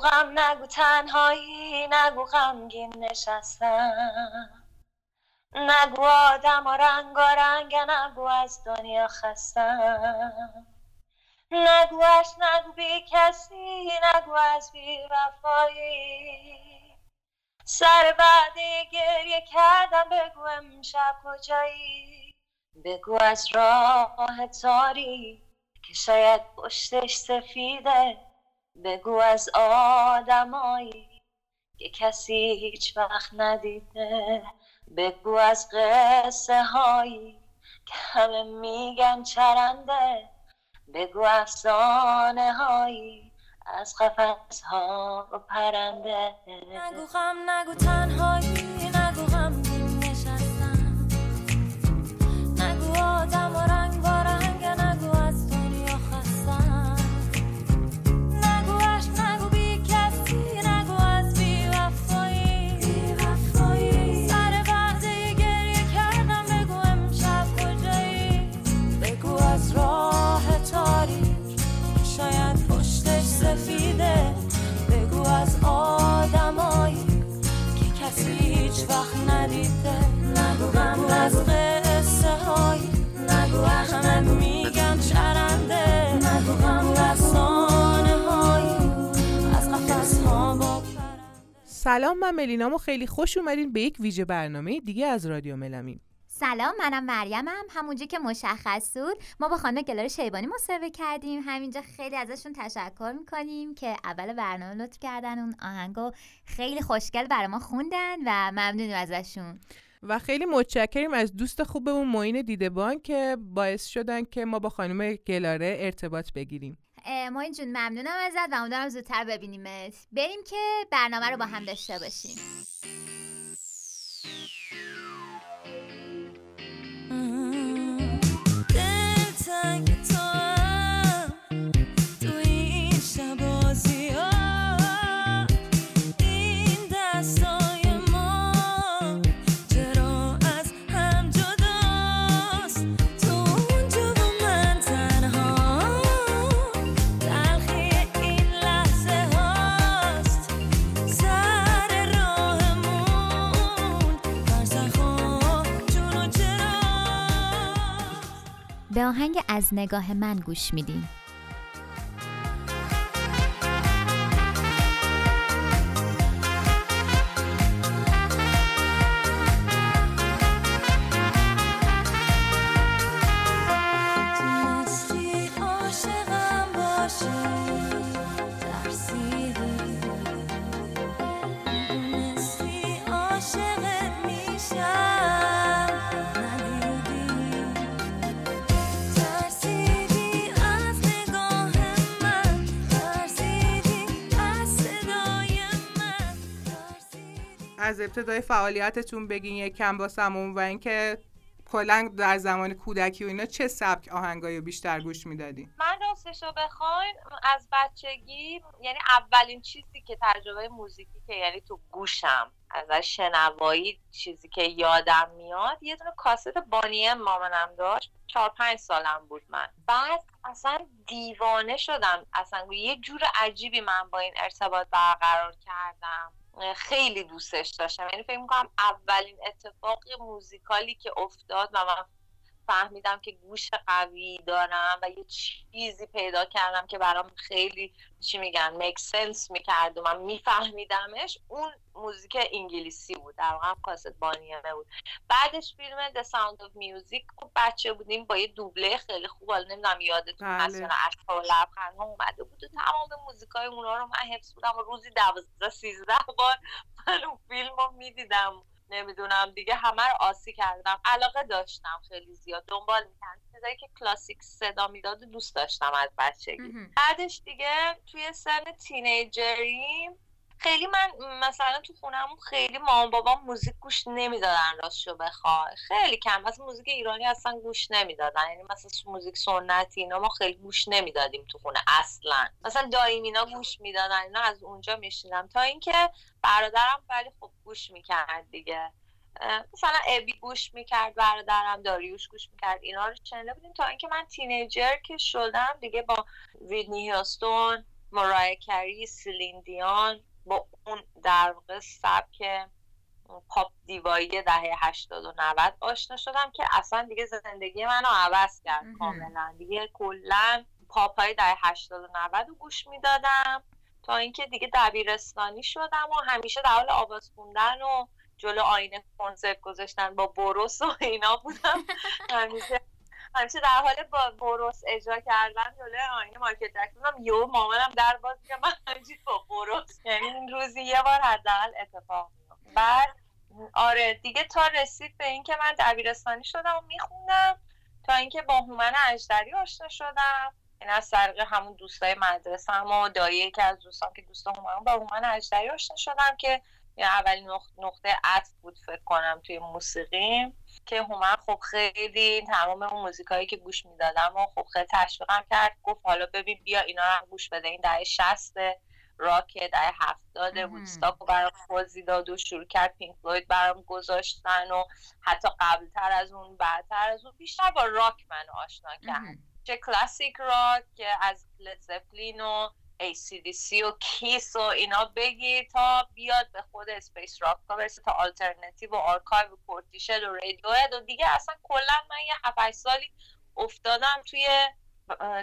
غم نگو تنهایی نگو غمگین نشستم. نگو آدم و رنگ و رنگ نگو از دنیا خستم. نگوش نگو بی کسی نگو از بی وفایی. سر بعد گریه کردم بگو امشب کجایی؟ بگو از راه تاری که شاید پشتش سفیده. بگو از آدمایی که کسی هیچ وقت ندیده. بگو از قصه هایی که همه میگن چرنده. بگو افسانه هایی از قفص ها پرنده. نگو غم نگو تنهایی. سلام من ملینام و خیلی خوش اومدین به یک ویژه برنامه دیگه از رادیو ملامین. سلام منم مریمم همونجا که مشخص بود ما با خانم گلار شیبانی مصاحبه کردیم. همینجا خیلی ازشون تشکر می‌کنیم که اول برنامه لطف کردن اون آهنگو خیلی خوشگل برای ما خوندن و ممنونیم ازشون. و خیلی متشکریم از دوست خوبمون معین دیدبان که باعث شدن که ما با خانم گلاره ارتباط بگیریم. ما جون ممنونم ازت و امیدوارم زودتر ببینیمت. بریم که برنامه رو با هم داشته باشیم. دلتنگ به آهنگ از نگاه من گوش میدیم از ابتدای فعالیتتون بگین یکم باسمون و اینکه کلا در زمان کودکی و اینا چه سبک آهنگایی رو بیشتر گوش می‌دادین؟ من راستش رو بخواین از بچگی یعنی اولین چیزی که تجربه موزیکی که یعنی تو گوشم از شنوایی چیزی که یادم میاد یه دونه کاست بانی مامانم داشت چهار پنج سالم بود من. بعد اصلا دیوانه شدم اصلا یه جور عجیبی من با این ارتباط برقرار کردم. خیلی دوستش داشتم. یعنی فکر می‌کنم اولین اتفاق موزیکالی که افتاد و من فهمیدم که گوش قوی دارم و یه چیزی پیدا کردم که برام خیلی چی میگن میک سنس می‌کرد و من میفهمیدمش. اون موزیک انگلیسی بود در واقع کاست بانیانه بود. بعدش فیلم The Sound of Music خب بچه بودیم با یه دوبله خیلی خوب حالا نمی‌دونم یادتون هست بله. یا نه اشکا و لبخند ها اومده بود و تمام موزیکای اونا رو من حفظ بودم و روزی دوازده سیزده بار من اون فیلم رو می‌دیدم. نمی‌دونم دیگه همه رو آسی کردم. علاقه داشتم خیلی زیاد. دنبال می‌کردم. چیزایی که کلاسیک صدا می‌داد دوست داشتم از بچگی. بعدش دیگه توی سن تینیجری خیلی من مثلا تو خونمون خیلی مامان بابا موزیک گوش نمی‌دادن راستشو بخوای. خیلی کم. مثلا موزیک ایرانی اصلا گوش نمی‌دادن. یعنی مثلا موزیک سنتی اینا ما خیلی گوش نمی‌دادیم تو خونه اصلا. مثلا دایم اینا گوش می‌دادن. اینا از اونجا میشنیدم. تا اینکه برادرم ولی خب گوش می‌کرد دیگه. مثلا ابی گوش می‌کرد برادرم داریوش گوش می‌کرد. اینا رو شنیده بودیم. تا اینکه من تینیجر که شدم دیگه با ویدنی هیوستون مرایکری سیلیندیان با اون در واقع سبک پاپ دیوایی دهه 80 و 90 آشنا شدم که اصلا دیگه زندگی منو عوض کرد کاملا. دیگه کلا پاپ های دهه 80 و 90 رو گوش می‌دادم تا اینکه دیگه دبیرستانی شدم و همیشه در حال آواز خوندن و جلو آینه کنسرت گذاشتن با بروس و اینا بودم. همیشه همیشه در حال با بروس اجرا کردن جلو آینه مایکل جکسون یو مامانم در باز که من همینجوری با بروس. یعنی این روزی یه بار حداقل اتفاق میفته بعد آره دیگه تا رسید به اینکه من دبیرستانی شدم و میخوندم. تا اینکه با هومن اجدری آشنا شدم. این از طریق همون دوستای مدرسه هم و دایی که از دوستان که دوست هومن با هومن اجدری آشنا شدم که اولین نقطه عطف بود فکر کنم توی موسیقی که هومن خب خیلی تمام اون موزیکایی که گوش می‌دادم و خب خیلی تشویقم کرد. گفت حالا ببین بیا اینا رو گوش بده. این دهه 60 راک دهه هفتاد وودستاک رو برام توضیح داد و شروع کرد پینک فلوید برام گذاشتن و حتی قبلتر از اون بعدتر از اون بیشتر با راک من آشنا کرد. چه classic rock از Led Zeppelin و ACDC و Kiss و اینا بگی تا بیاد به خود space rock ها برسه تا آلترنتیو و آرکایو و Portishead و Radiohead و دیگه اصلا کلا من یه 7 سالی افتادم توی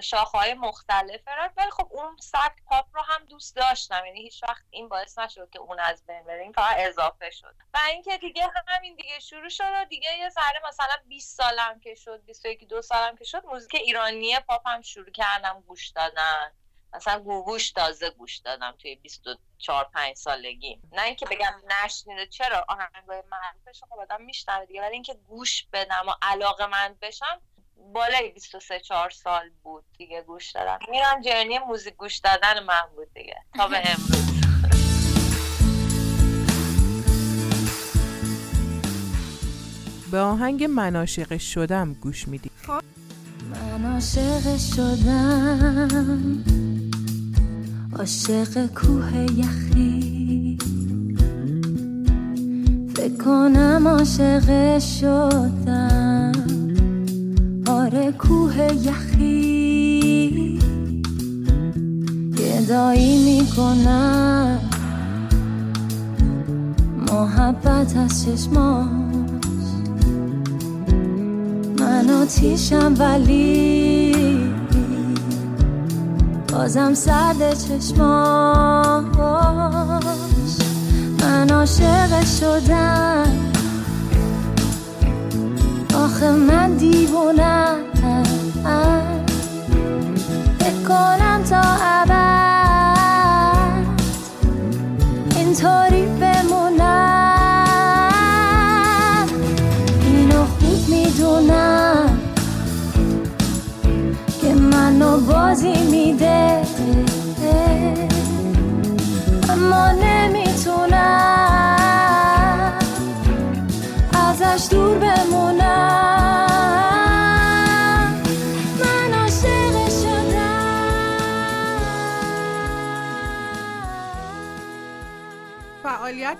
شاخهای مختلف. راک ولی خب اون سبک پاپ رو هم دوست داشتم. یعنی هیچ وقت این باعث نشد که اون از بین بره. این فقط اضافه شد. و اینکه دیگه همین دیگه شروع شد و دیگه یه ذره مثلا 20 سالم که شد 21 دو سالم که شد موزیک ایرانی پاپ هم شروع کردم گوش دادن. مثلا گوگوش تازه گوش دادم توی 24 5 سالگی. نه اینکه بگم نشنیده چرا؟ آهنگای معروفش خب آدم میشنوه دیگه. ولی اینکه گوش بدم و علاقه من بشم بالای 23 4 سال بود دیگه گوش دادم. میرم جرنی موزیک گوش دادن من بود دیگه. تا به امروز. به آهنگ من عاشق شدم گوش میدی. من عاشق شدم. عاشق کوه یخی. فکر کنم عاشق شدم. آره کوه یخی. گدایی می‌کنم. محبت از چشماش. من آتیشم ولی بازم سرد چشماش. من عاشق شدم. آخه من دیوونم. بکنم تا ابد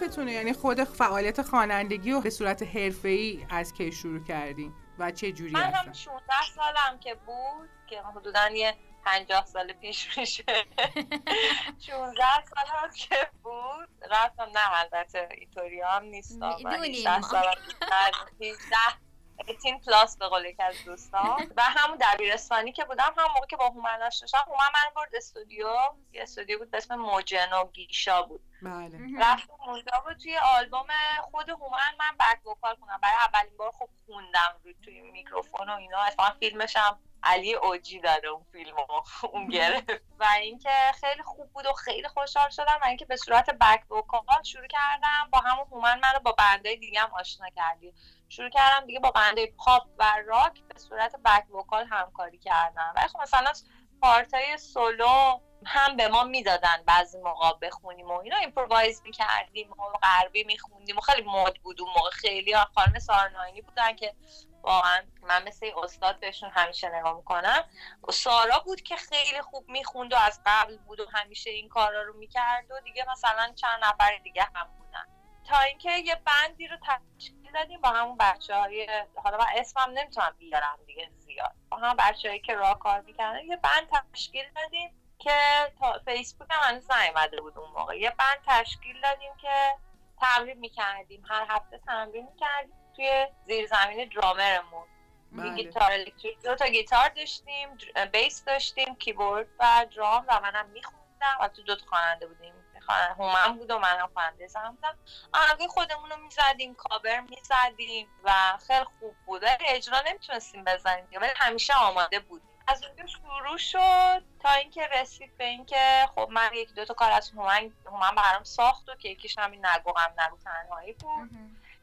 فعالیتتونه یعنی خود فعالیت خوانندگی و به صورت حرفه‌ای از کی شروع کردین و چه جوری من هم هستن 16 سالم که بود که حدودا یه 50 سال پیش میشه. 16 سالم که بود. رفتم نه البته اینطوری هم نیست می‌دونیم. 18 سالم 18 18 پلاس به قول یکی از دوستان. و همون دبیرستانی که بودم هم موقع که با هومن آشنا شدم هومن من برد استودیو. یه استودیو بود به اسم موجن و گیشا بود. بله. رفتم اونجا بود توی آلبوم خود هومن من back vocal کنم برای اولین بار خب خوندم روی توی میکروفون و اینا. اتفاقا فیلمش هم علی اوجی داره اون فیلمو. اون گرفت. و اینکه خیلی خوب بود و خیلی خوشحال شدم. و اینکه به صورت back vocal شروع کردم با همون هومن منو با band ای دیگه هم آشنا کردی شروع کردم دیگه با band ای پاپ و راک به صورت back vocal همکاری کردم. ولی خب مثلا part ای solo هم به ما می‌دادن بعضی موقع بخونیم و اینا. improvise می‌کردیم و غربی میخوندیم و خیلی مد بود. اون موقع خیلی خانم سارناینی بودن که واقعا من مثل استاد بهشون همیشه نگاه می‌کنم. و سارا بود که خیلی خوب می‌خوند و از قبل بود و همیشه این کارا رو می‌کرد و دیگه مثلا چند نفر دیگه هم بودن. تا اینکه یه band ی رو تشکیل دادیم با همون بچه های حالا من اسمم نمی‌تونم بیارم دیگه زیاد. با هم بچه که راه کار می‌کردن یه بند تشکیل دادیم که تا فیسبوک هم هنوز نیومده بود اون موقع. یه بند تشکیل دادیم که تمرین می‌کردیم. هر هفته تمرین می‌کردیم توی زیرزمین درامرمون. بله. گیتار الکتریک دو تا گیتار داشتیم بیس داشتیم کیبورد و درام و منم میخوندم. و تو دو تا خواننده بودیم. هومن بود و منم خواننده زن بودم آهنگای خودمون رو می‌زدیم کاور می‌زدیم و خیلی خوب بود. ولی اجرا نمی‌تونستیم بزنیم ولی همیشه آماده بودیم. از اونجا شروع شد تا اینکه رسید به اینکه خب من یکی دو تا کار از هومن هومن برام ساخت و که یکیش همین نگو نگو تنهایی بود.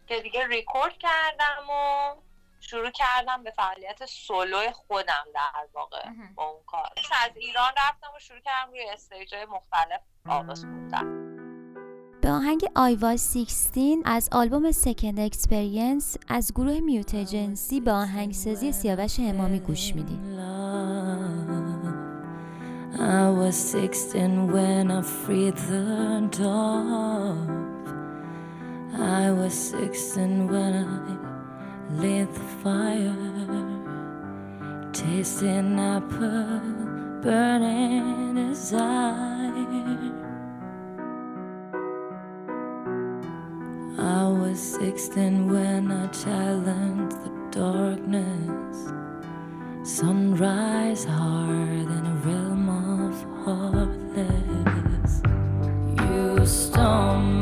که دیگه ریکورد کردم و شروع کردم به فعالیت سولو خودم در واقع. با اون کار از ایران رفتم و شروع کردم روی stage های مختلف آواز خوندن به آهنگ I was 16 از آلبوم سکند اکسپریانس از گروه میوتجنسی به آهنگسازی سیاوش امامی گوش میدیم I was 16 when I freed the dove. I was 16 when I lit the fire. Tasting apple, burning desire. I was 16 when I challenged the darkness. Sunrise hard in a realm of heartless. You stole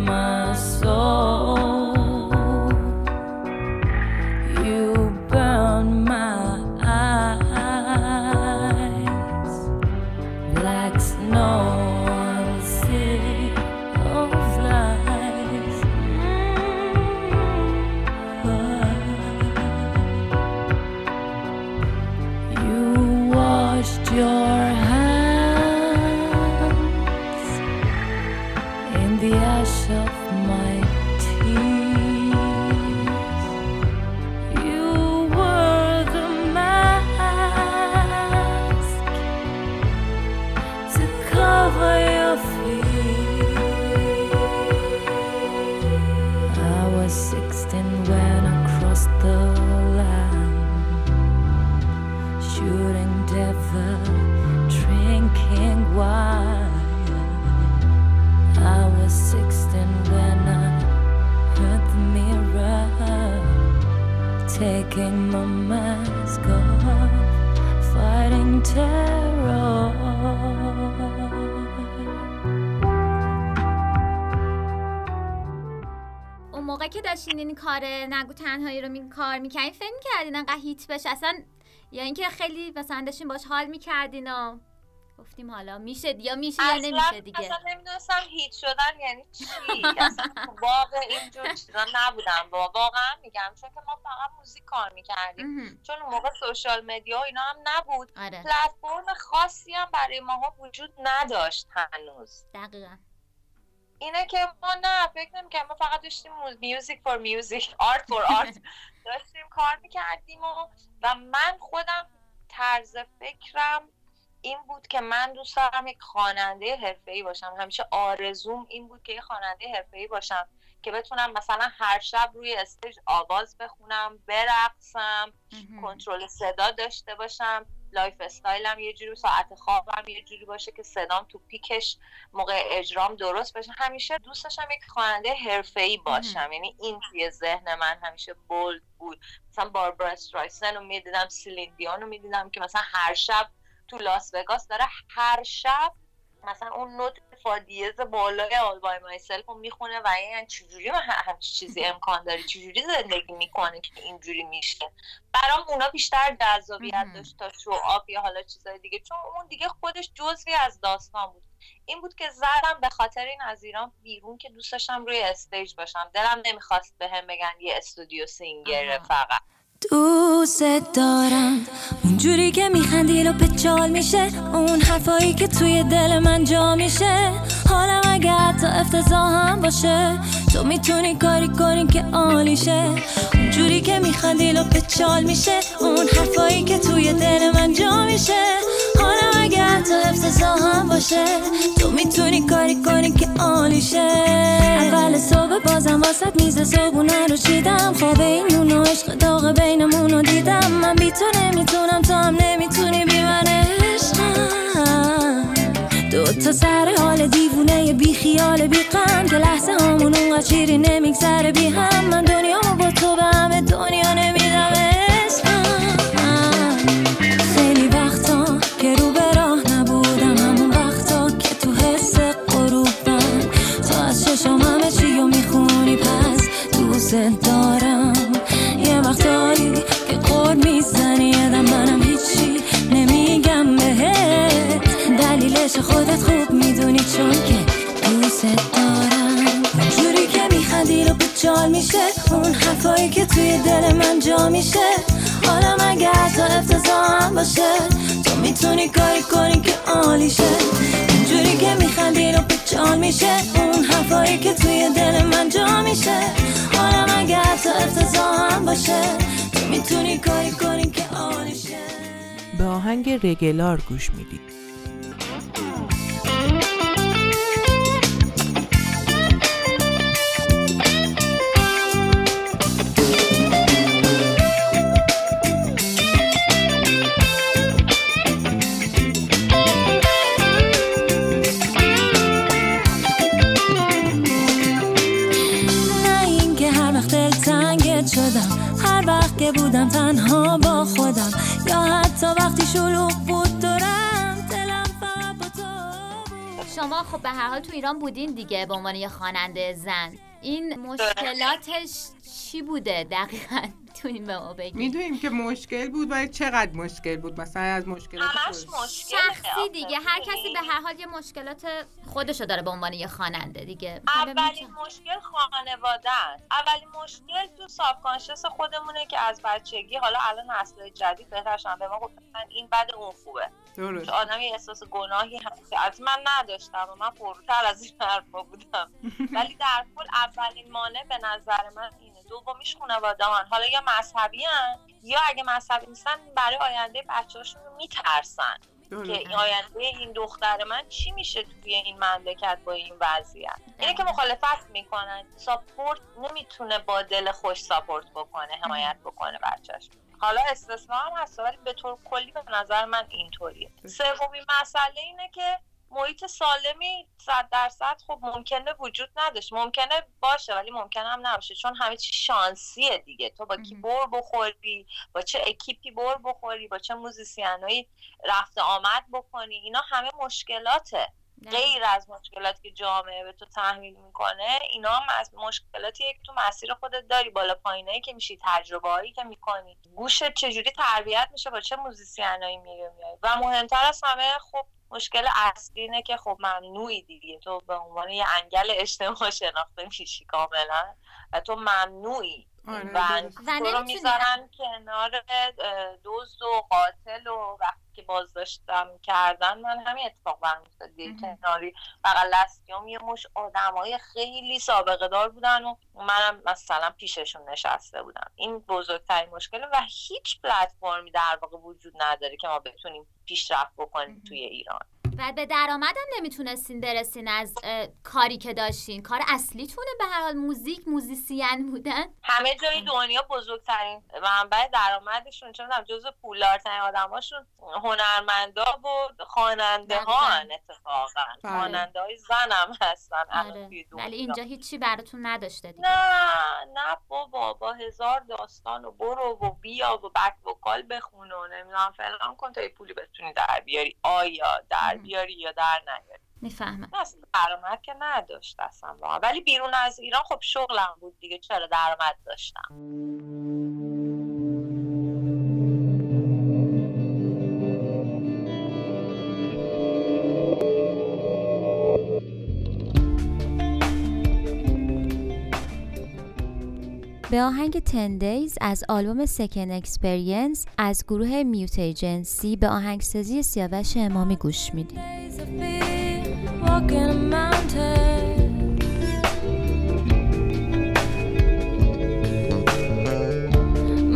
این کار نگو تنهایی رو می کار می‌کردین فکر می‌کردین انقدر هیت بشه؟ اصلا یا اینکه خیلی مثلا داشتین باش حال می‌کردین و گفتیم حالا میشه یا میشه یا نمیشه دیگه. اصلا نمی‌دونستم هیچ شدن یعنی چی؟ اصلا واقع اینجور چیزا نبودم وا- واقعا میگم. چون که ما فقط موزیک کار می‌کردیم. چون اون موقع سوشال مدیا و اینا هم نبود. آره. پلتفرم خاصی هم برای ماها وجود نداشت هنوز. دقیقا. اینه که ما نه فکر نمی‌کنم ما فقط داشتیم music for music art for art داشتیم کار می‌کردیم و, و من خودم طرز فکرم این بود که من دوست دارم یک خواننده حرفه‌ای باشم همیشه آرزوم این بود که یک خواننده حرفه‌ای باشم که بتونم مثلا هر شب روی stage آواز بخونم برقصم. کنترل صدا داشته باشم lifestyle م یه جوری ساعت خوابم یه جوری باشه که صدام تو peak ش موقع اجرام درست باشه. همیشه دوست داشتم یک خواننده حرفه‌ای باشم. یعنی این توی ذهن من همیشه bold بود. مثلا باربرا استرایسن رو می‌دیدم سلین دیون رو می‌دیدم که مثلا هر شب تو لاس وگاس داره هر شب مثلا اون نوت فا دیز بالای All By Myself رو می‌خونه و یعنی چجوری من همچی چیزی امکان داره چجوری زندگی می‌کنه که اینجوری میشه؟ برام اونا بیشتر جذابیت. داشت تا show off یا حالا چیزای دیگه. چون اون دیگه خودش جزوی از داستان بود. این بود که زدم به خاطر این از ایران بیرون که دوست داشتم روی استیج باشم. دلم نمی‌خواست به هم بگن یه استودیو سینگره آها. فقط. دوست دارم. اونجوری که میخندی و پچال میشه. اون حرفایی که توی دل من جا میشه. حالم اگه حتی افتضاح هم باشه. تو می‌تونی کاری کنی که عالیشه اونجوری که میخندی و پچال میشه. اون حرفایی که توی دل من جا میشه. حالم اگه حتی افتضاح هم باشه تو می‌تونی کاری کنی که عالیشه اول صبح بازم واسط میز صبحونه رو چیدم. خواب این نون و عشق داغ بینمون رو دیدم. من بی تو نمی‌تونم تو هم نمی‌تونی بی من عشقم. تو سر حال دیوونه بی خیال بی غم که لحظه همون اونقدر شیری نمیگذره بی هم. من دنیامو با تو به همه دنیا نمیدم دوست دارم. یه وقتایی که قول می‌زنی یدم منم هیچی نمیگم بهت. دلیلش خودت خوب می‌دونی چون که دوست دارم. اونجوری که میخندی رو جال میشه. اون حرفایی که توی دل من جا میشه. حالا مگر تا افتضاح هم باشه؟ تو می‌تونی کاری کنی که عالیشه اینجوری که میخندی رو جال میشه. اون حرفایی که توی دل من جا میشه. حالا مگر تا افتضاح هم باشه. تو می‌تونی کاری کنی که عالیشه به آهنگ رگلار گوش می‌دید به هر حال تو ایران بودین دیگه به عنوان یه خواننده زن. این مشکلاتش چی بوده دقیقا؟ می‌تونین به ما بگین می‌دونیم که مشکل بود ولی چقدر مشکل بود؟ مثلا از مشکلات همش. مشکل شخصی دیگه هر کسی به هر حال یه مشکلات خودشو داره به عنوان یه خواننده دیگه. اولین مشکل خانواده است. اولین مشکل تو سابکانشس خودمونه که از بچگی حالا الان نسل جدید بهتر شدن به ما گفتن این بد اون خوبه. درست. آدم یه احساس گناهی هست که از من نداشتم و من پرتر از این حرفا بودم. ولی در کل اولین مانع به نظر من دومیش خانواده من حالا یا مذهبی هن، یا اگه مذهبی نیستن برای آینده بچه‌هاشون میترسن که این آینده این دختر من چی میشه توی این مملکت با این وضعیت؟ اینه که مخالفت می‌کنن. ساپورت نمی‌تونه با دل خوش ساپورت بکنه حمایت بکنه بچهش حالا استثنا هم هست ولی به طور کلی به نظر من اینطوریه. سومین مسئله اینه که محیط سالمی صد درصد خب ممکنه وجود نداشت. ممکنه باشه ولی ممکنه هم نباشه. چون همه چی شانسیه دیگه. تو با کی بر بخوری؟ با چه اکیپی بر بخوری؟ با چه musician ایی رفت آمد بکنی؟ اینا همه مشکلاته. غیر از مشکلاتی که جامعه به تو تحمیل می‌کنه اینا هم از مشکلاتیه که تو مسیر خودت داری. بالا پایینایی که میشی تجربه هایی که می‌کنی. گوشت چجوری تربیت میشه؟ با چه musician ایی میری میای و مهمتر از همه خب مشکل اصلی اینه که خب ممنوعی دیگه. تو به عنوان یه انگل اجتماع شناخته میشی کاملا و تو ممنوعی. آره، و تو رو می‌ذارن کنار دزد و قاتل و وقتی که بازداشتم کردن من همین اتفاق برام افتاد. کناری بغل دستیام یه مش آدمای خیلی سابقه دار بودن و منم مثلا پیششون نشسته بودم این بزرگترین مشکل و هیچ پلتفرمی در واقع وجود نداره که ما بتونیم پیشرفت بکنیم. توی ایران و به درآمدم نمی‌تونستین برسین از کاری که داشتین. کار اصلیتونه به هر حال. موزیک musician بودن. همه جای دنیا بزرگترین منبع درآمدشون. چون می‌دونم جزو پولدارترین آدماشون هنرمندا و خواننده ها دقیقاً. اتفاقا. بله. خواننده های زن هم هستن آره ولی اینجا هیچی براتون نداشته دیگه. نه نه بابا. با هزار داستان و برو و بیا و back vocal بخون و نمی‌دونم فلان کن تا یه پولی بتونی در بیاری. آیا در مم. بیاری یا در نیاری. می‌فهمم. اصلا درآمد که نداشت اصلا. ولی بیرون از ایران خب شغلم بود دیگه چرا درآمد داشتم؟ به آهنگ 10 Days از آلبوم Second Experience از گروه Mute Agency به آهنگسازی سیاوش امامی گوش میدیم.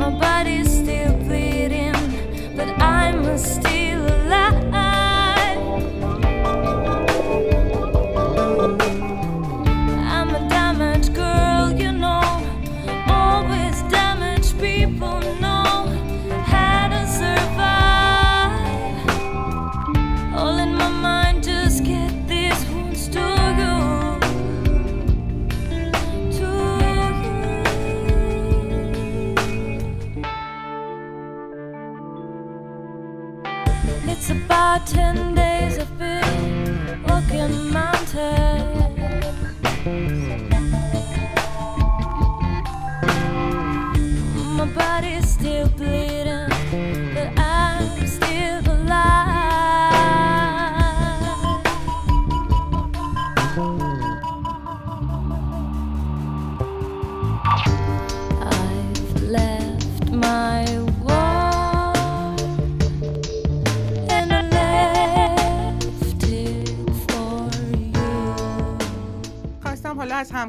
My body's still bleeding, but I'm still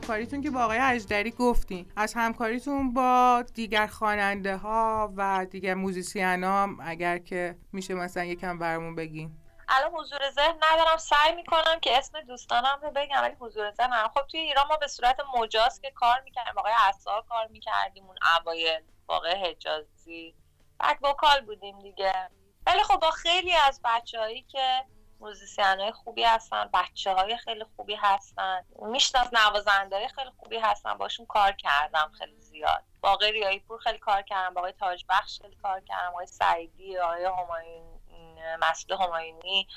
همکاریتون که با آقای اجدری گفتین. از همکاریتون با دیگر خواننده ها و دیگر موزیسین ها اگر که میشه مثلا یکم برامون بگین. الان حضور ذهن ندارم. سعی می‌کنم که اسم دوستانم رو بگم ولی حضور ذهن ندارم. خب توی ایران ما به صورت مجاز که کار می‌کردیم آقای اصار کار می‌کردیم اون اوایل واقع حجازی. بک وکال بودیم دیگه. ولی خب با خیلی از بچههایی که موزیسین های خوبی هستن بچه های خیلی خوبی هستن. میشناس نوازنده خیلی خوبی هستن باشون کار کردم خیلی زیاد. با آقای ریایی پور خیلی کار کردم با آقای تاج بخش خیلی کار کردم آقای سعیدی آقای همایون مسئول همایونی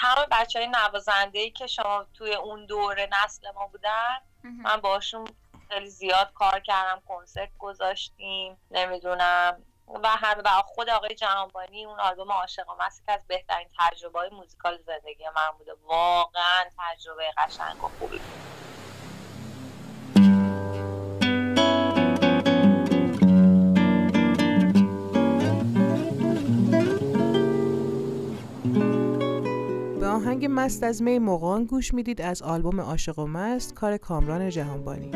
تمام بچه های نوازنده ای که شما توی اون دوره نسل ما بودن من باشون خیلی زیاد کار کردم کنسرت گذاشتیم. نمی‌دونم و همه و خود آقای جهانبانی اون آلبوم عاشقام هست که از بهترین تجربه های موزیکال زندگی من بوده. واقعا تجربه قشنگ و خوبی به آهنگ مست از می مغان گوش می‌دید. از آلبوم عاشق و مست کار کامران جهانبانی.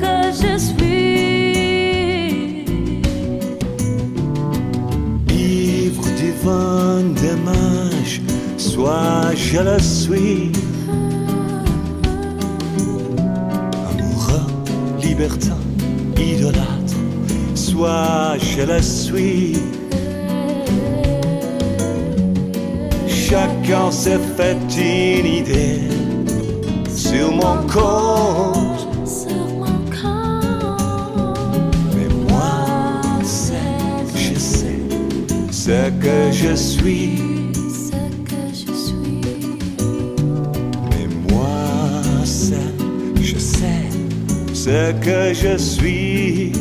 Que je suis. Ivre du vent des soit je le suis. Amoureux, libertin, idolâtre, soit je le suis. Chacun s'est fait une idée sur mon compte. Ce que je suis. ce que je suis. Mais moi, c'est, je sais ce que je suis.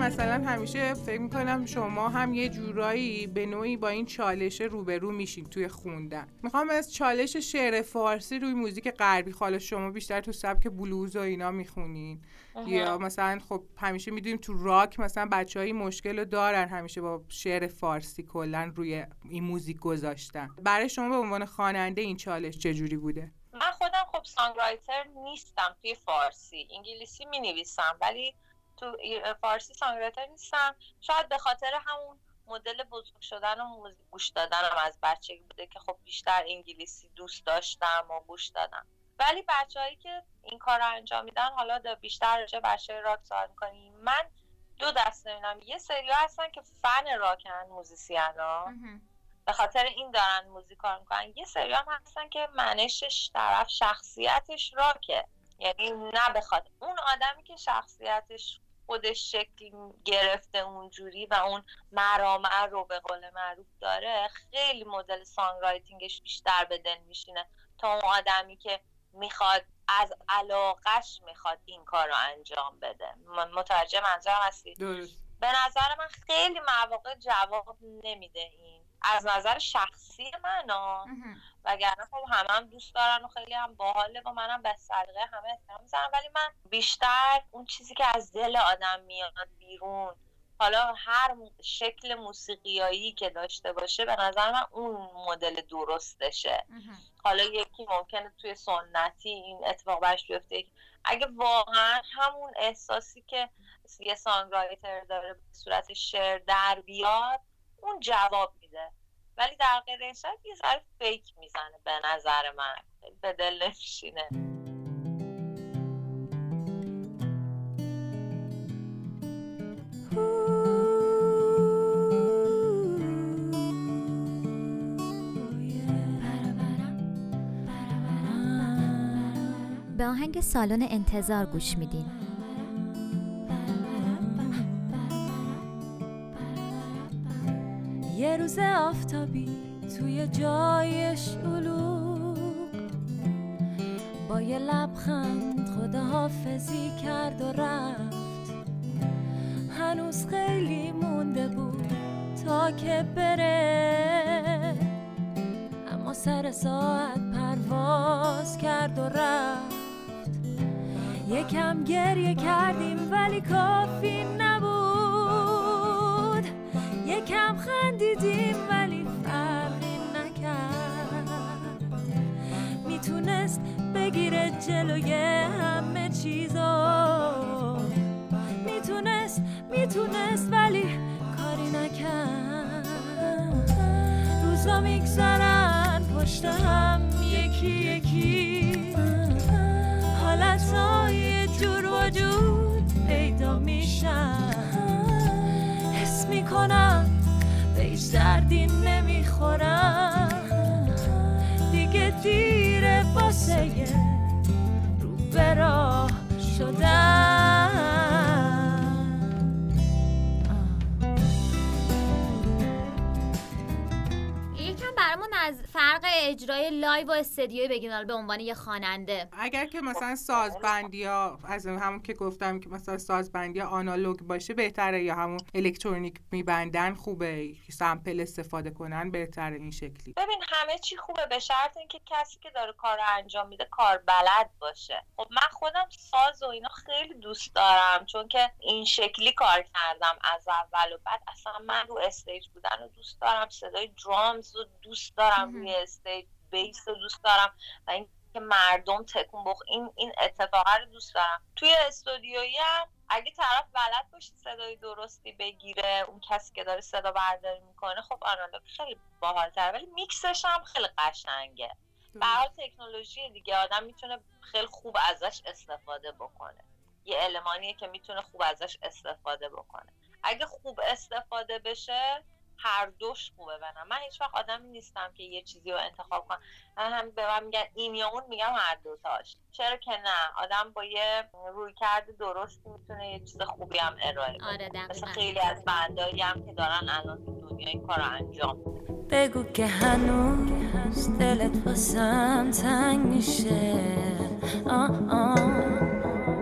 مثلا همیشه فکر می‌کنم شما هم یه جورایی به نوعی با این چالش روبرو میشین توی خوندن. می‌خوام از چالش شعر فارسی روی موزیک غربی حالا شما بیشتر تو سبک بلوز و اینا می‌خونین. یا مثلا خب همیشه می‌دونیم تو راک مثلا بچه مشکل رو دارن همیشه با شعر فارسی کلا روی این موزیک گذاشتن. برای شما به عنوان خواننده این چالش چجوری بوده؟ من خودم خب سانگرایتر نیستم توی فارسی. انگلیسی می نویسم ولی تو فارسی songwriter نیستم. شاید به خاطر همون مدل بزرگ شدن و موزیک گوش دادنم از بچگی بوده که خب بیشتر انگلیسی دوست داشتم و گوش دادم. ولی بچههایی که این کار رو انجام میدن حالا بیشتر راجع به بچه راک صحبت می‌کنیم. من دو دسته می‌بینم. یه سری هستن که فن راکن musician ها. به خاطر این دارن موزیک کار می‌کنن. یه سری هم هستن که منشش طرف شخصیتش راکه. یعنی نه بخواد. اون آدمی که شخصیتش خودش شکل گرفته اونجوری و اون مرامع رو به قول معروف داره خیلی مدل سانگ رایتینگش بیشتر به دل میشینه. تا اون آدمی که می‌خواد از علاقش می‌خواد این کار رو انجام بده. متوجه منظورم هستی؟ به نظر من خیلی مواقع جواب نمیده این از نظر شخصی من ها وگرنه خب همه هم دوست دارن و خیلی هم باحاله و منم به سلیقه همه احترام می‌ذارم ولی من بیشتر اون چیزی که از دل آدم میاد بیرون حالا هر شکل موسیقیایی که داشته باشه به نظر من اون مدل درستشه. حالا یکی ممکنه توی سنتی این اتفاق برش بیفته اگه واقعا همون احساسی که یه سانگرایتر داره به صورت شعر در بیاد اون جواب ولی در صورت یه ذره فیک می‌زنه به نظر من. به دل نشینه به آهنگ سالن انتظار گوش میدین. روز آفتابی توی جای شلوغ با یه لبخند خداحافظی کرد و رفت. هنوز خیلی مونده بود تا که بره. اما سر ساعت پرواز کرد و رفت. یکم گریه کردیم ولی کافی خندیدیم ولی فرقی نکرد. می‌تونست بگیره جلوی همه چیزا. می‌تونست می‌تونست ولی کاری نکرد. روزا میگذرن پشت هم یکی یکی. حالتهای جور وجود پیدا میشن. حس می‌کنم به هیچ اجرای لایو و استدیوی بگین به عنوان یه خواننده. اگر که مثلا سازبندی ها از همون که گفتم که مثلا سازبندی آنالوگ باشه بهتره یا همون الکترونیک میبندن خوبه sample استفاده کنن بهتره این شکلی. ببین همه چی خوبه به شرط اینکه کسی که داره کار رو انجام میده کار بلد باشه. خب من خودم ساز و اینا خیلی دوست دارم چون که این شکلی کار کردم از اول و بعد. اصلا من رو stage بودن رو دوست دارم صدای drums رو دوست دارم روی stage. بیس رو دوست دارم و این که مردم تکون بخ این این اتفاقا رو دوست دارم. توی استودیویی هم اگه طرف بلد باشه صدای درستی بگیره اون کسی که داره صدا برداری می‌کنه خب آنالوگ خیلی باحال‌تره. ولی میکسش هم خیلی قشنگه. به تکنولوژی دیگه آدم می‌تونه خیلی خوب ازش استفاده بکنه. یه المانیه که می‌تونه خوب ازش استفاده بکنه. اگه خوب استفاده بشه هر دوش خوبه بنام من هیچ وقت آدمی نیستم که یه چیزی رو انتخاب کنم. من هم به من میگن این یا اون میگم هر دوتاش چرا که نه؟ آدم با یه روی کرده درستی می‌تونه یه چیز خوبی هم ارائه کنه آره مثل خیلی از بندایی هم که دارن الان تو دنیا این کار انجام میدن. بگو که هنوز دلت واسم تنگ میشه. آه آه.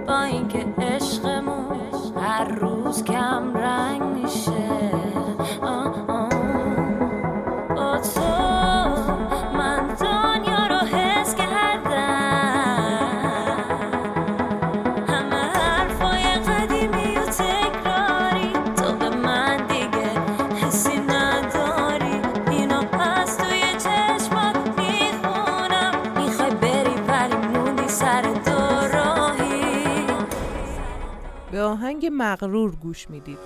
با اینکه عشقمون هر روز کم رنگ میشه. مغرور گوش می‌دید.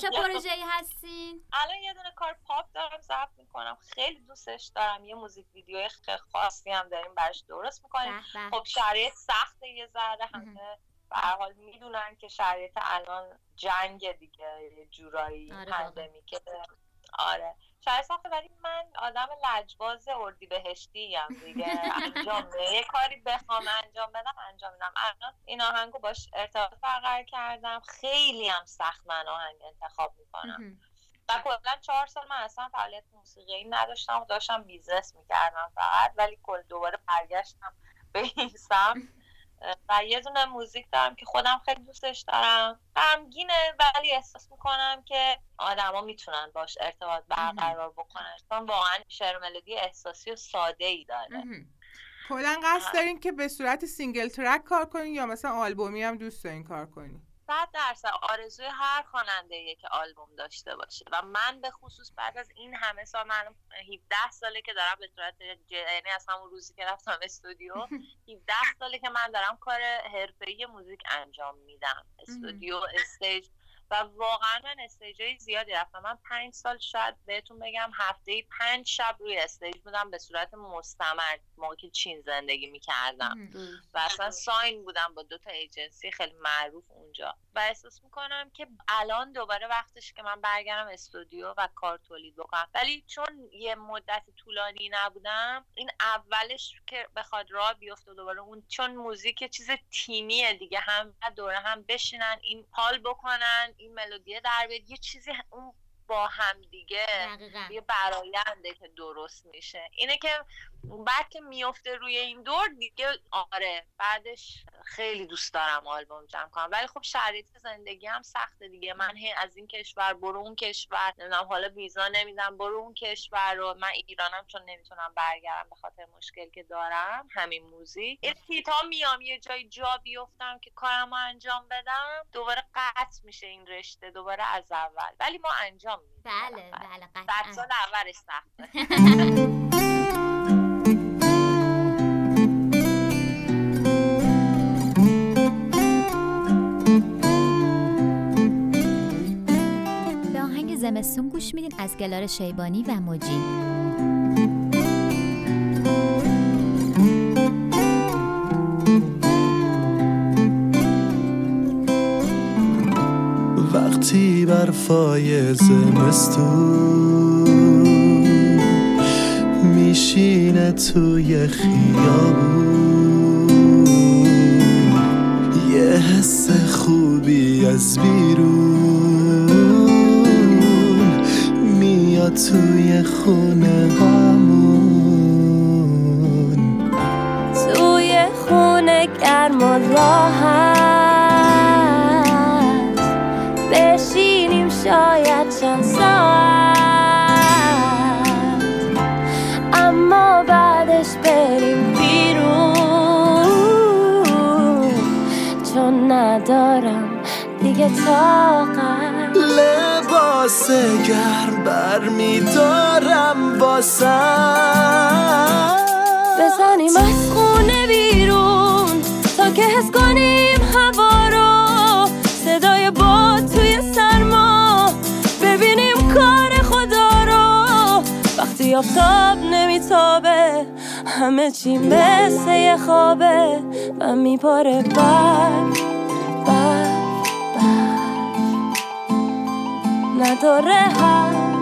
چه پروژه ای هستین؟ الان یه دونه کار پاپ دارم ضبط می‌کنم. خیلی دوستش دارم. یه موزیک ویدیوی خیلی خاصی هم داریم براش درست می‌کنیم. خب شرایط سخت یه ذره همه. به حال می‌دونن که شرایط الان جنگ دیگه یه جورایی آره واقعا. پندمیکه. آره. شرایط سخته ولی من آدم لجباز اردی بهشتی هم دیگه. انجام. یه کاری بخوام انجام بدم انجام میدم. الان این آهنگو باش ارتباط برقرار کردم. خیلی هم سخت من آهنگ انتخاب می‌کنم. و کلا چهار سال من اصلا فعالیت موسیقی نداشتم و داشتم business می‌کردم فقط ولی کل دوباره برگشتم به این سمت. و یه دونه موزیک دارم که خودم خیلی دوستش دارم. غمگینه ولی احساس می‌کنم که آدما می‌تونن باش ارتباط برقرار بکنن. چون واقعا شعر ملودی احساسی و ساده ای داره. کلا قصد دارین که به صورت single track کار کنین یا مثلا آلبومی هم دوست دارین کار کنین؟ صد درصد آرزوی هر خواننده که آلبوم داشته باشه. و من به خصوص بعد از این همه سال من الان 17 ساله که دارم به صورت یعنی از همون روزی که رفتم استودیو 17 ساله که من دارم کار حرفه‌ای موزیک انجام میدم. استودیو stage و واقعا من stage های زیادی رفتم. من پنج سال شاید بهتون بگم هفته پنج شب روی stage بودم به صورت مستمر موقعی که چین زندگی می‌کردم. و اصلا ساین بودم با دو تا ایجنسی خیلی معروف اونجا. و احساس می‌کنم که الان دوباره وقتش که من برگردم استودیو و کار تولید بکنم. ولی چون یه مدت طولانی نبودم این اولش که بخواد راه بیفته دوباره اون چون موزیک یه چیز تیمیه دیگه هم دوره هم بشینن این حال بکنن این ملودیه در بیاد یه چیزی اون با هم دیگه دقیقاً. یه براینده که درست میشه. اینه که بعد که میفته روی این دور دیگه آره بعدش خیلی دوست دارم آلبوم جمع کنم. ولی خب شرایط زندگی هم سخته دیگه. من هی از این کشور برو اون کشور. نمی‌دونم حالا ویزا نمیدم برو اون کشور رو. من ایرانم چون نمی‌تونم برگردم به خاطر مشکل که دارم. همین موزیک. فیتا میام یه جای جا بیفتم که کارم انجام بدم. دوباره قطع میشه این رشته. دوباره از اول. ولی ما انجام میدیم. بله بله صد قطعا. سال اولش سخته. زمستون گوش میدین از گلار شیبانی و موجی. وقتی برفای زمستون میشینه توی خیابون یه حس خوبی از بیرون. توی خونه همون توی خونه گرم و راحت. بشینیم شاید چند ساعت. اما بعدش بریم بیرون. چون ندارم دیگه طاقت. لباس گرم. برمیدارم واسم. بزنیم از خونه بیرون تا که حس کنیم هوا رو. صدای باد توی سرما ببینیم کار خدا رو. وقتی آفتاب نمیتابه همه چی مثل یه خوابه و میپاره برف نداره حرف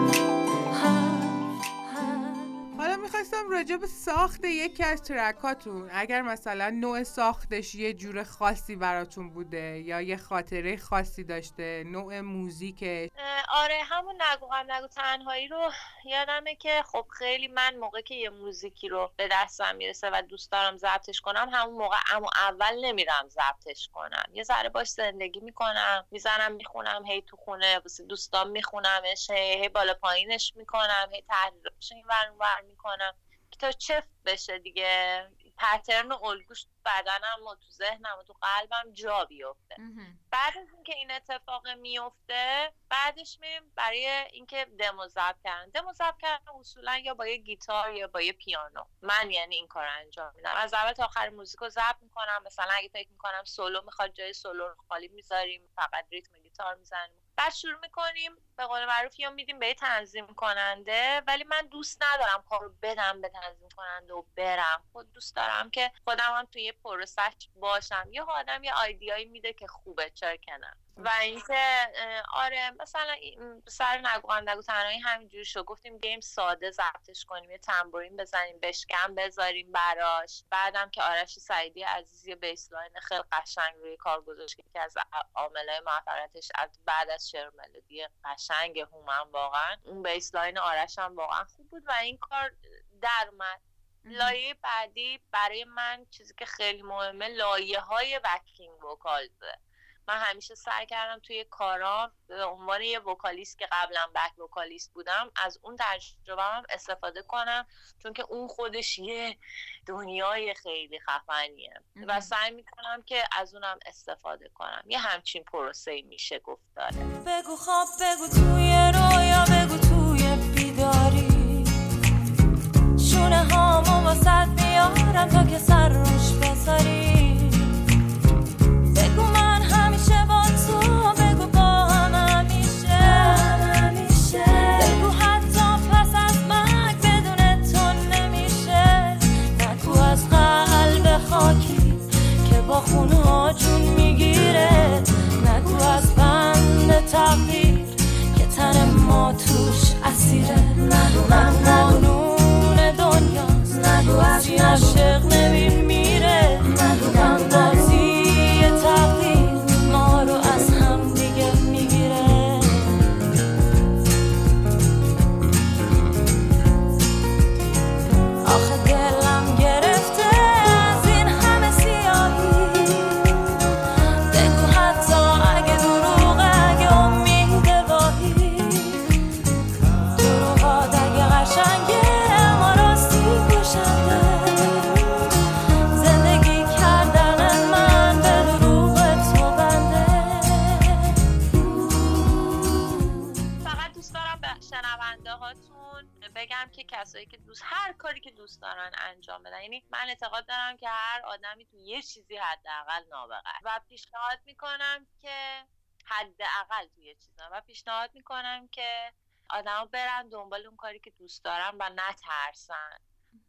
راجع به ساخت یکی از ترکاتون اگر مثلا نوع ساختش یه جور خاصی براتون بوده یا یه خاطره خاصی داشته نوع موزیکش؟ آره همون نگو غم نگو تنهایی رو یادمه که خب خیلی من موقع که یه موزیکی رو به دستم می‌رسه و دوست دارم ضبطش کنم همون موقع اما اول نمیرم ضبطش کنم. یه ذره باش زندگی می‌کنم می‌زنم می‌خونم هی تو خونه واسه دوستان میخونمش هی, بالا پایینش می‌کنم هی تحلیلش این ور می‌کنم. تا چفت بشه دیگه. پترن و الگوش تو بدنم و تو ذهنم و تو قلبم جا بیفته. بعد از اینکه این اتفاق میفته بعدش میریم برای اینکه دمو ضبط کردن. دمو ضبط کردن اصولا یا با یه گیتار یا با یه پیانو. من یعنی این کار انجام میدم. از اول تا آخر موزیک رو ضبط می‌کنم. مثلا اگه فکر می‌کنم سولو می‌خواد جای سولو رو خالی می‌ذاریم فقط ریتم گیتار می‌زنیم. بعد شروع می‌کنیم به قول معروف یا میدیم به تنظیم کننده ولی من دوست ندارم کارو بدم به تنظیم کننده و برم. خود دوست دارم که خودم هم توی یه پروسش باشم. یه آدم یه آیدیایی میده که خوبه چرا که و اینکه آره مثلا سر نگو هم نگو تنهایی همینجوری شد. گفتیم گیم ساده ضبطش کنیم یه tambourine بزنیم بشکنم بذاریم براش. بعدم که آرش سعیدی عزیز یه bassline خیلی قشنگ روی کار گذاشت که از عاملای موفقیتش از بعد از شعر ملودی قشنگ هومن واقعا. اون bassline آرش هم واقعا خوب بود و این کار در اومد. لایه بعدی برای من چیزی که خیلی مهمه لایه های backing vocals ه من همیشه سعی کردم توی کارام به عنوان یه وکالیست که قبلا بک وکالیست بودم از اون تجربه هم استفاده کنم چون که اون خودش یه دنیای خیلی خفنیه. و. سعی می‌کنم که از اونم استفاده کنم. یه همچین پروسه میشه گفت داره. بگو خواب بگو توی رویا بگو توی بیداری. شونه هامو واسد میارم تا که سر روش بذاری. از بند تقدیر که تن ما توش من قانون دنیاست نگو. از عاشق نمیمیره شنونده هاتون بگم که کسایی که دوست هر کاری که دوست دارن انجام بدن. یعنی من اعتقاد دارم که هر آدمی تو یه چیزی حداقل نابغه. و پیشنهاد می‌کنم که حداقل تو یه چیزی و پیشنهاد می‌کنم که آدما برن دنبال اون کاری که دوست دارن و نترسن.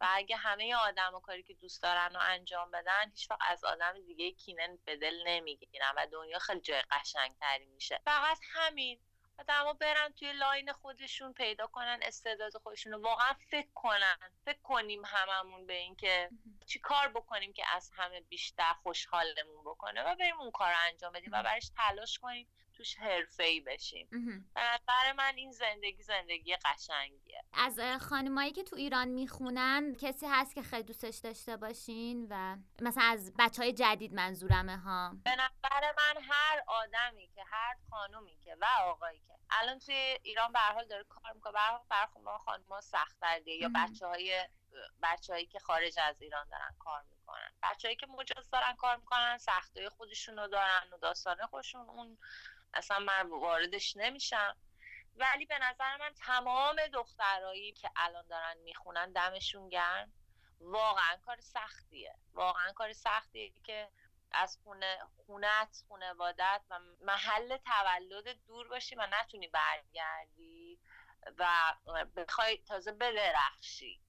و اگه همه آدم کاری که دوست دارن رو انجام بدن هیچ وقت از آدم دیگه کینه به دل نمی‌گیرن و دنیا خیلی جای قشنگتری میشه. فقط همین. آدما برن توی لاین خودشون پیدا کنن استعداد خودشون رو. واقعا فکر کنن. فکر کنیم هممون به این که چی کار بکنیم که از همه بیشتر خوشحالمون بکنه و بریم اون کار رو انجام بدیم و برش تلاش کنیم توش حرفه‌ای بشیم. به نظر من این زندگی زندگی قشنگیه. از خانمایی که تو ایران می‌خونن کسی هست که خیلی دوستش داشته باشین و مثلا از بچه های جدید منظورمه ها؟ به نظر من هر آدمی که هر خانومی که و آقایی که الان توی ایران به هر حال داره کار می‌کنه برای ما خانم‌ها سخت‌تر دیگه یا مهم. بچه های بچه‌هایی که خارج از ایران دارن کار می‌کنن. بچه‌هایی که مجاز دارن کار می‌کنن سختای خودشونو دارن و داستان خودشون اون اصلا من واردش نمیشم. ولی به نظر من تمام دخترایی که الان دارن می‌خونن دمشون گرم. واقعا کار سختیه. واقعا کار سختیه که از خونه خونت خونوادت و محل تولد دور باشی و نتونی برگردی و بخوای تازه بدرخشی.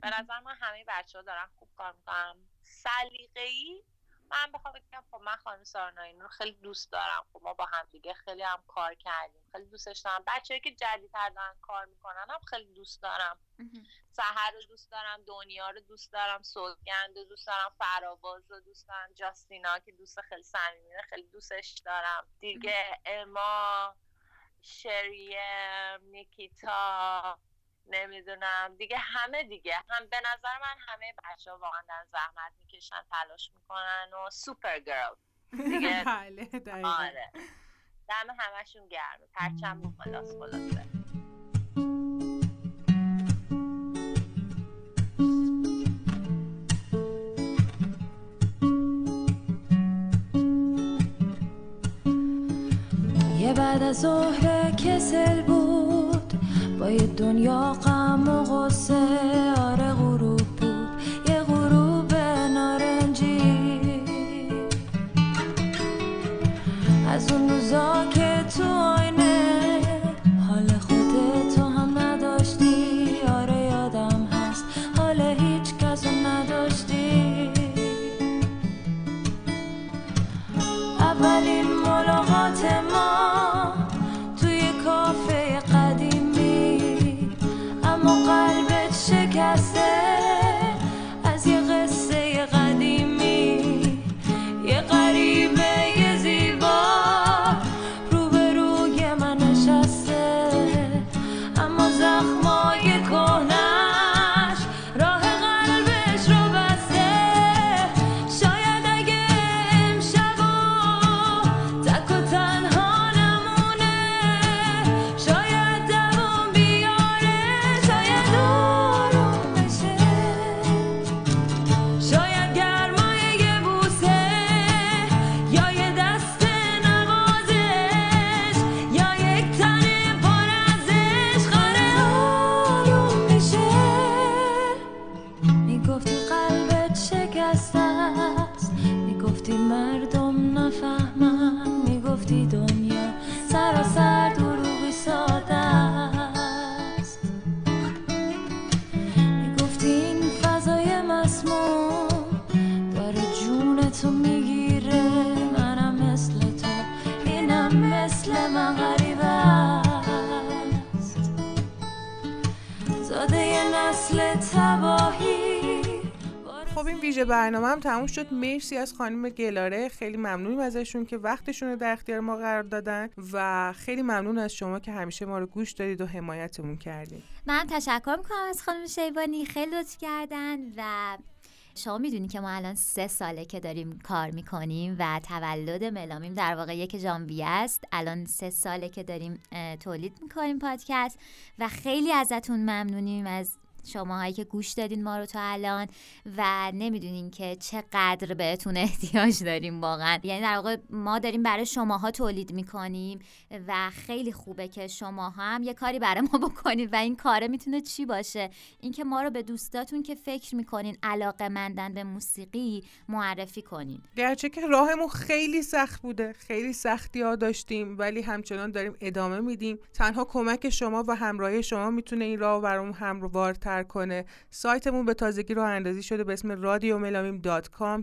به نظر من همه بچه ها دارن خوب کار می‌کنن. سلیقه‌ای من بخوام بگم خب من خانم سارنایی رو خیلی دوست دارم. خب ما با هم دیگه خیلی هم کار کردیم. خیلی دوستش دارم. بچه‌ای که جدیدتر دارن کار می‌کنن هم خیلی دوست دارم. سهر رو دوست دارم دنیا رو دوست دارم سوگند رو دوست دارم فراواز رو دوست دارم جاستینا که دوست خیلی صمیمی خیلی دوستش دارم. دیگه اما شریم نیکیتا نمی‌دونم. دیگه همه دیگه. هم به نظر من همه بچه ها واقعا زحمت می‌کشن تلاش می‌کنن و سوپر گرل دیگه بله آره. دم همشون گرمه پرچم رو خلاص خلاصه. یه بعد از ظهر کسل بود. با دنیا غم و غصه آره غروب بود یه غروب نارنجی. از اون روزا که تو آینه برنامه هم تموم شد. مرسی از خانم گلاره. خیلی ممنونیم ازشون که وقتشون رو در اختیار ما قرار دادن و خیلی ممنون از شما که همیشه ما رو گوش دادید و حمایتمون کردید. من تشکر می‌کنم از خانم شیبانی خیلی لطف کردن و شما می‌دونی که ما الان سه ساله که داریم کار می‌کنیم و تولد ملامیم در واقع یک ژانویه است. الان سه ساله که داریم تولید می‌کنیم پادکست و خیلی ازتون ممنونیم از شماهایی که گوش دادین ما رو تا الان و نمی‌دونین که چقدر بهتون احتیاج داریم واقعا. یعنی در واقع ما داریم برای شماها تولید می‌کنیم و خیلی خوبه که شماها هم یه کاری برای ما بکنید و این کاره می‌تونه چی باشه؟ اینکه ما رو به دوستاتون که فکر می‌کنین علاقه مندن به موسیقی معرفی کنین. گرچه که راهمون خیلی سخت بوده خیلی سختی ها داشتیم ولی همچنان داریم ادامه میدیم. تنها کمک شما و همراهی شما می‌تونه این راه برامون هموارتر کنه. سایتمون به تازگی راه اندازی شده به اسم رادیو ملامیم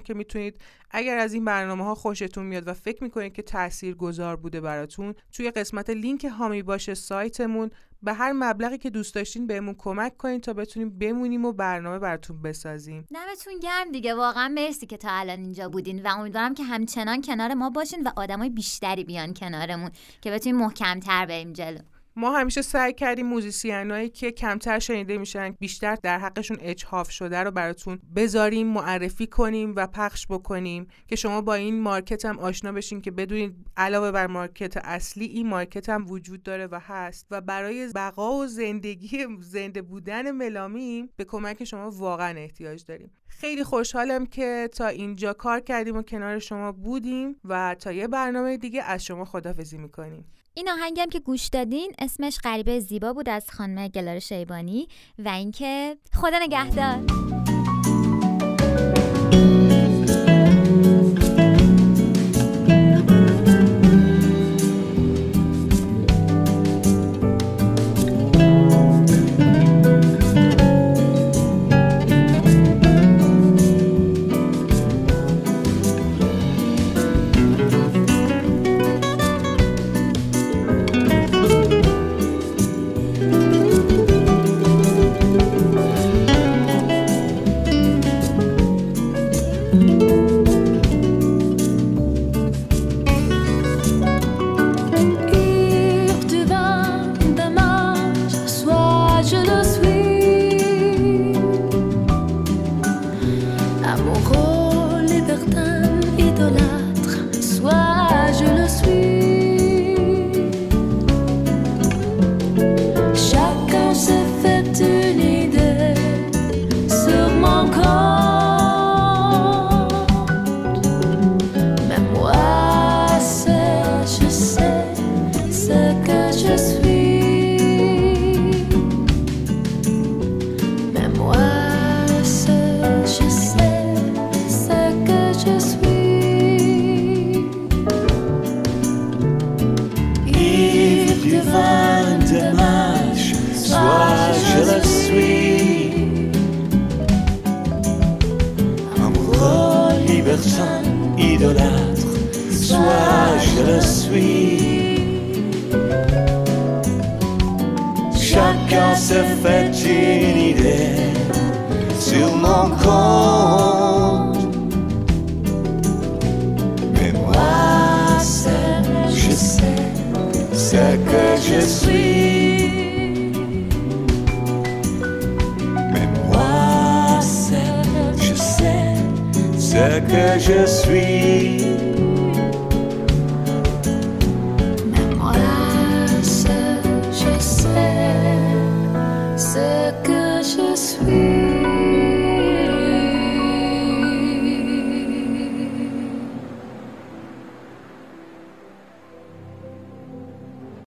که می‌تونید اگر از این برنامه ها خوشتون میاد و فکر می‌کنید که تأثیر گذار بوده براتون توی قسمت لینک هامی باشه سایتمون. به هر مبلغی که دوست داشتین بهمون کمک کنین تا بتونیم بمونیم و برنامه براتون بسازیم. دمتون گرم دیگه. واقعا مرسی که تا الان اینجا بودین و امیدوارم که همچنان کنار ما باشین و آدمای بیشتری بیان کنارمون که بتونیم محکمتر بریم جلو. ما همیشه سعی کردیم musician ایی که کمتر شنیده میشن بیشتر در حقشون اجحاف شده رو براتون بذاریم معرفی کنیم و پخش بکنیم که شما با این market هم آشنا بشین که بدونید علاوه بر market اصلی این market هم وجود داره و هست و برای بقا و زندگی زنده بودن ملامیم به کمک شما واقعا احتیاج داریم. خیلی خوشحالم که تا اینجا کار کردیم و کنار شما بودیم و تا یه برنامه دیگه از شما خدافظی می‌کنیم. این آهنگم که گوش دادین اسمش غریبه زیبا بود از خانم گلار شیبانی و اینکه خدا نگهدار.